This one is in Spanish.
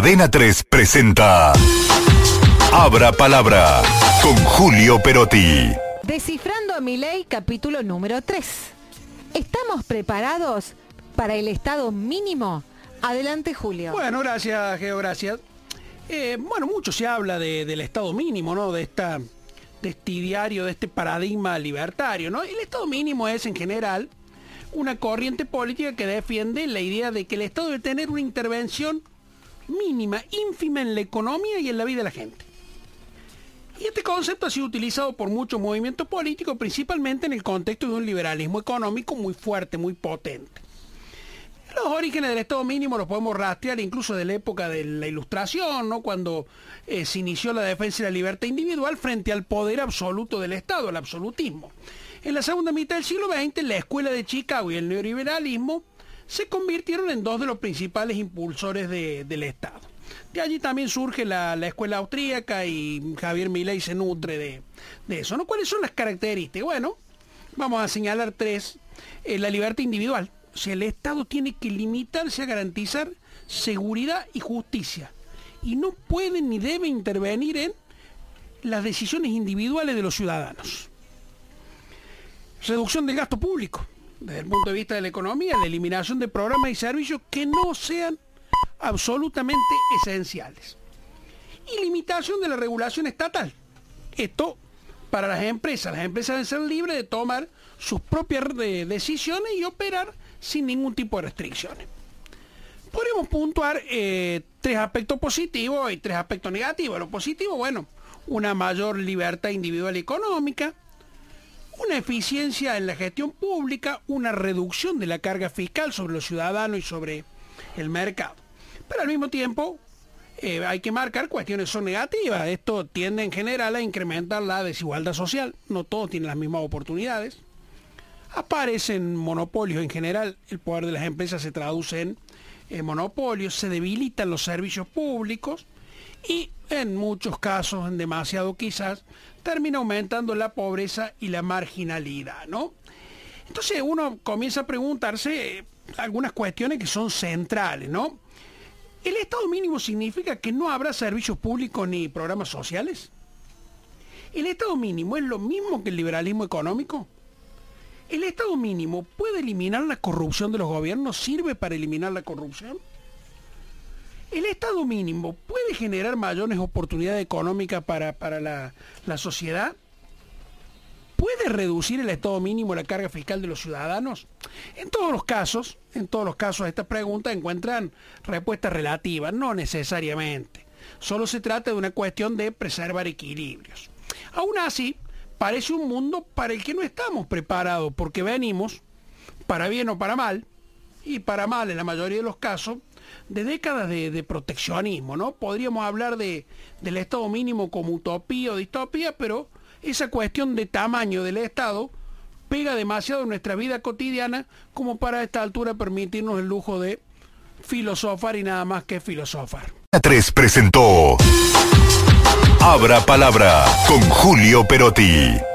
Cadena 3 presenta Abra Palabra con Julio Perotti. Descifrando a mi ley, capítulo número 3. ¿Estamos preparados para el estado mínimo? Adelante, Julio. Bueno, gracias, Geo, gracias. Eh, bueno, mucho se habla de- del estado mínimo, ¿no? De esta de este diario, de este paradigma libertario, ¿no? El estado mínimo es en general una corriente política que defiende la idea de que el Estado debe tener una intervención mínima, ínfima en la economía y en la vida de la gente. Y este concepto ha sido utilizado por muchos movimientos políticos, principalmente en el contexto de un liberalismo económico muy fuerte, muy potente. Los orígenes del Estado mínimo los podemos rastrear incluso de la época de la Ilustración, ¿no? cuando eh, se inició la defensa de la libertad individual frente al poder absoluto del Estado, el absolutismo. En la segunda mitad del siglo XX, la Escuela de Chicago y el neoliberalismo se convirtieron en dos de los principales impulsores de- del Estado. De allí también surge la, la escuela austríaca y Javier Milei se nutre de, de eso. ¿no? ¿Cuáles son las características? Bueno, vamos a señalar tres. Eh, la libertad individual. O sea, el Estado tiene que limitarse a garantizar seguridad y justicia. Y no puede ni debe intervenir en las decisiones individuales de los ciudadanos. Reducción del gasto público. Desde el punto de vista de la economía, la eliminación de programas y servicios que no sean absolutamente esenciales. Y limitación de la regulación estatal. Esto para las empresas. Las empresas deben ser libres de tomar sus propias decisiones y operar sin ningún tipo de restricciones. Podríamos puntuar eh, tres aspectos positivos y tres aspectos negativos. Lo positivo, bueno, una mayor libertad individual y económica, una eficiencia en la gestión pública, una reducción de la carga fiscal sobre los ciudadanos y sobre el mercado. Pero al mismo tiempo eh, hay que marcar cuestiones son negativas. Esto tiende en general a incrementar la desigualdad social. No todos tienen las mismas oportunidades. Aparecen monopolios en general. El poder de las empresas se traduce en monopolios. Se debilitan los servicios públicos. Y en muchos casos, en demasiado quizás, termina aumentando la pobreza y la marginalidad, ¿no? Entonces uno comienza a preguntarse eh, algunas cuestiones que son centrales, ¿no? ¿El Estado mínimo significa que no habrá servicios públicos ni programas sociales? ¿El Estado mínimo es lo mismo que el liberalismo económico? ¿El Estado mínimo puede eliminar la corrupción de los gobiernos? ¿Sirve para eliminar la corrupción? ¿El Estado mínimo puede generar mayores oportunidades económicas para, para la, la sociedad? ¿Puede reducir el Estado mínimo la carga fiscal de los ciudadanos? En todos los casos, en todos los casos de esta pregunta encuentran respuestas relativas, no necesariamente. Solo se trata de una cuestión de preservar equilibrios. Aún así, parece un mundo para el que no estamos preparados, porque venimos, para bien o para mal, y para mal en la mayoría de los casos, de décadas de, proteccionismo, ¿no? Podríamos hablar de, del Estado mínimo como utopía o distopía, pero esa cuestión de tamaño del Estado pega demasiado en nuestra vida cotidiana como para a esta altura permitirnos el lujo de filosofar y nada más que filosofar. Cadena 3 presentó Abra Palabra con Julio Perotti.